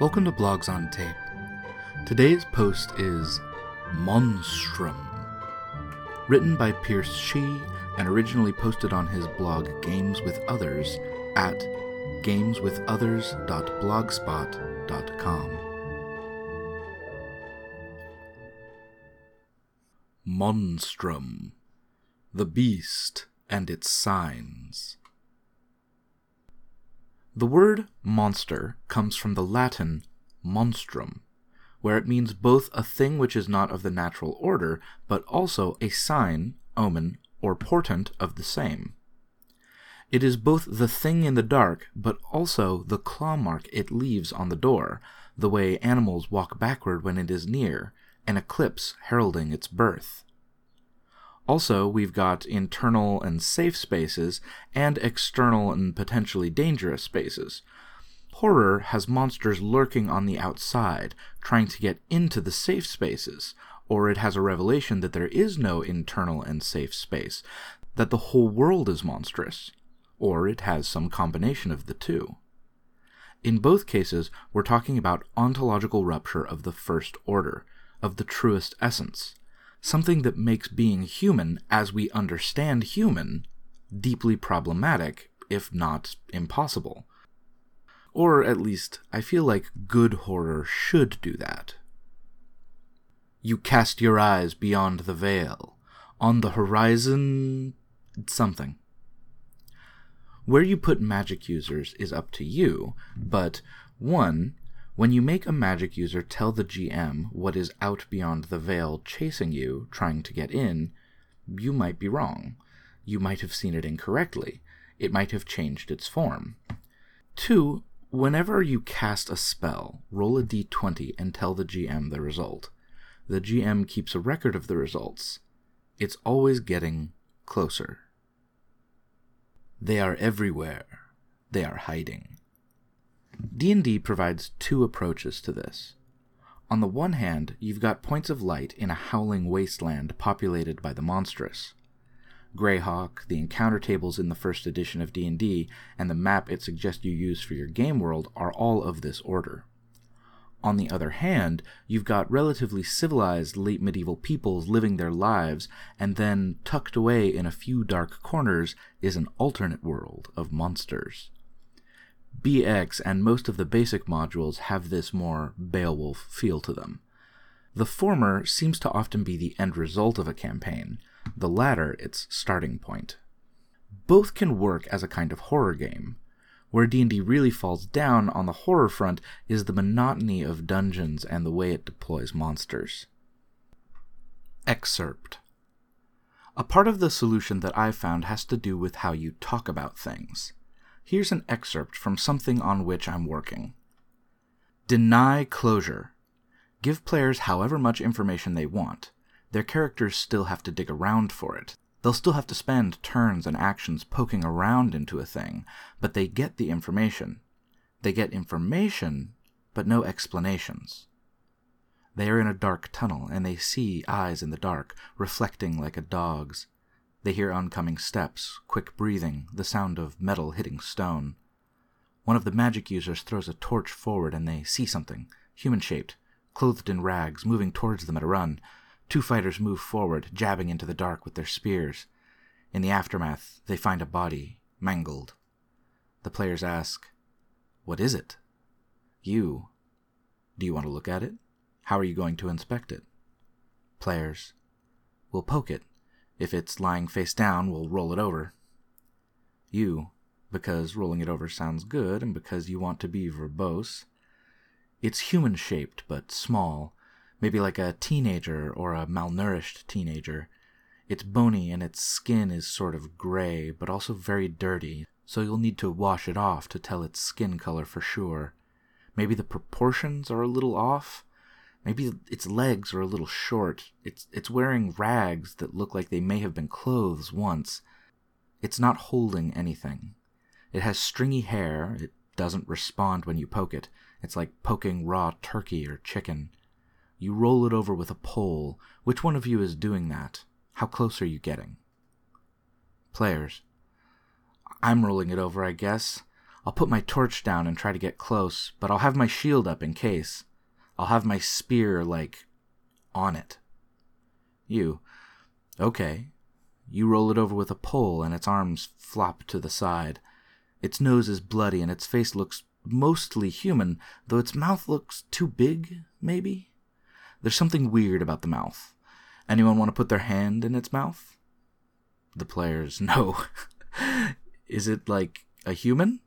Welcome to Blogs on Tape. Today's post is Monstrum, written by Pierce Shi and originally posted on his blog Games with Others at gameswithothers.blogspot.com. Monstrum, the beast and its signs. The word monster comes from the Latin monstrum, where it means both a thing which is not of the natural order, but also a sign, omen, or portent of the same. It is both the thing in the dark, but also the claw mark it leaves on the door, the way animals walk backward when it is near, an eclipse heralding its birth. Also, we've got internal and safe spaces, and external and potentially dangerous spaces. Horror has monsters lurking on the outside, trying to get into the safe spaces, or it has a revelation that there is no internal and safe space, that the whole world is monstrous, or it has some combination of the two. In both cases, we're talking about ontological rupture of the first order, of the truest essence something that makes being human, as we understand human, deeply problematic, if not impossible. Or at least, I feel like good horror should do that. You cast your eyes beyond the veil. On the horizon. something. Where you put magic users is up to you, but 1. When you make a magic user tell the GM what is out beyond the veil chasing you, trying to get in, you might be wrong. You might have seen it incorrectly. It might have changed its form. 2. Whenever you cast a spell, roll a d20 and tell the GM the result. The GM keeps a record of the results. It's always getting closer. They are everywhere. They are hiding. D&D provides two approaches to this. On the one hand, you've got points of light in a howling wasteland populated by the monstrous. Greyhawk, the encounter tables in the first edition of D&D, and the map it suggests you use for your game world are all of this order. On the other hand, you've got relatively civilized late medieval peoples living their lives, and then tucked away in a few dark corners is an alternate world of monsters. BX and most of the basic modules have this more Beowulf feel to them. The former seems to often be the end result of a campaign, the latter its starting point. Both can work as a kind of horror game. Where D&D really falls down on the horror front is the monotony of dungeons and the way it deploys monsters. Excerpt A part of the solution that I've found has to do with how you talk about things. Here's an excerpt from something on which I'm working. Deny closure. Give players however much information they want. Their characters still have to dig around for it. They'll still have to spend turns and actions poking around into a thing, but they get the information. They get information, but no explanations. They are in a dark tunnel, and they see eyes in the dark, reflecting like a dog's. They hear oncoming steps, quick breathing, the sound of metal hitting stone. One of the magic users throws a torch forward and they see something, human shaped, clothed in rags, moving towards them at a run. Two fighters move forward, jabbing into the dark with their spears. In the aftermath, they find a body, mangled. The players ask, What is it? You. Do you want to look at it? How are you going to inspect it? Players. We'll poke it. If it's lying face down, we'll roll it over. You, because rolling it over sounds good and because you want to be verbose. It's human shaped, but small, maybe like a teenager or a malnourished teenager. It's bony and its skin is sort of gray, but also very dirty, so you'll need to wash it off to tell its skin color for sure. Maybe the proportions are a little off, Maybe its legs are a little short. It's, it's wearing rags that look like they may have been clothes once. It's not holding anything. It has stringy hair. It doesn't respond when you poke it. It's like poking raw turkey or chicken. You roll it over with a pole. Which one of you is doing that? How close are you getting? Players. I'm rolling it over, I guess. I'll put my torch down and try to get close, but I'll have my shield up in case. I'll have my spear, like, on it. You. Okay. You roll it over with a pole, and its arms flop to the side. Its nose is bloody, and its face looks mostly human, though its mouth looks too big, maybe? There's something weird about the mouth. Anyone want to put their hand in its mouth? The players, no. is it like a human?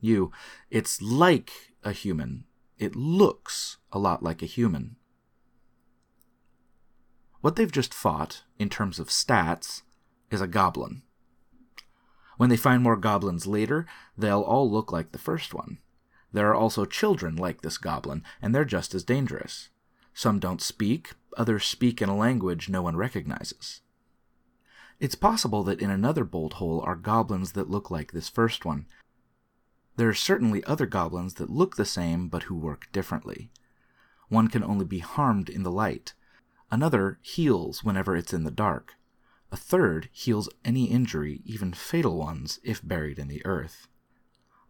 You. It's like a human. It looks a lot like a human. What they've just fought, in terms of stats, is a goblin. When they find more goblins later, they'll all look like the first one. There are also children like this goblin, and they're just as dangerous. Some don't speak, others speak in a language no one recognizes. It's possible that in another bolt hole are goblins that look like this first one. There are certainly other goblins that look the same but who work differently. One can only be harmed in the light. Another heals whenever it's in the dark. A third heals any injury, even fatal ones, if buried in the earth.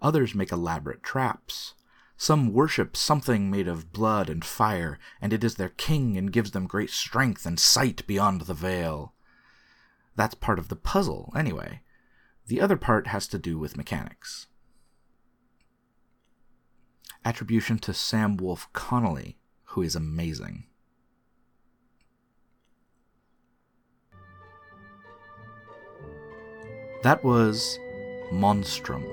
Others make elaborate traps. Some worship something made of blood and fire, and it is their king and gives them great strength and sight beyond the veil. That's part of the puzzle, anyway. The other part has to do with mechanics. Attribution to Sam Wolfe Connelly, who is amazing. That was Monstrum,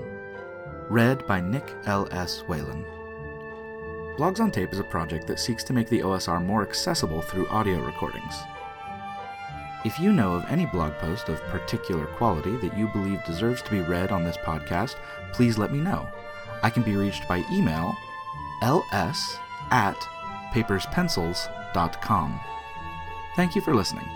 read by Nick L. S. Whelan. Blogs on Tape is a project that seeks to make the OSR more accessible through audio recordings. If you know of any blog post of particular quality that you believe deserves to be read on this podcast, please let me know. I can be reached by email ls at paperspencils.com. Thank you for listening.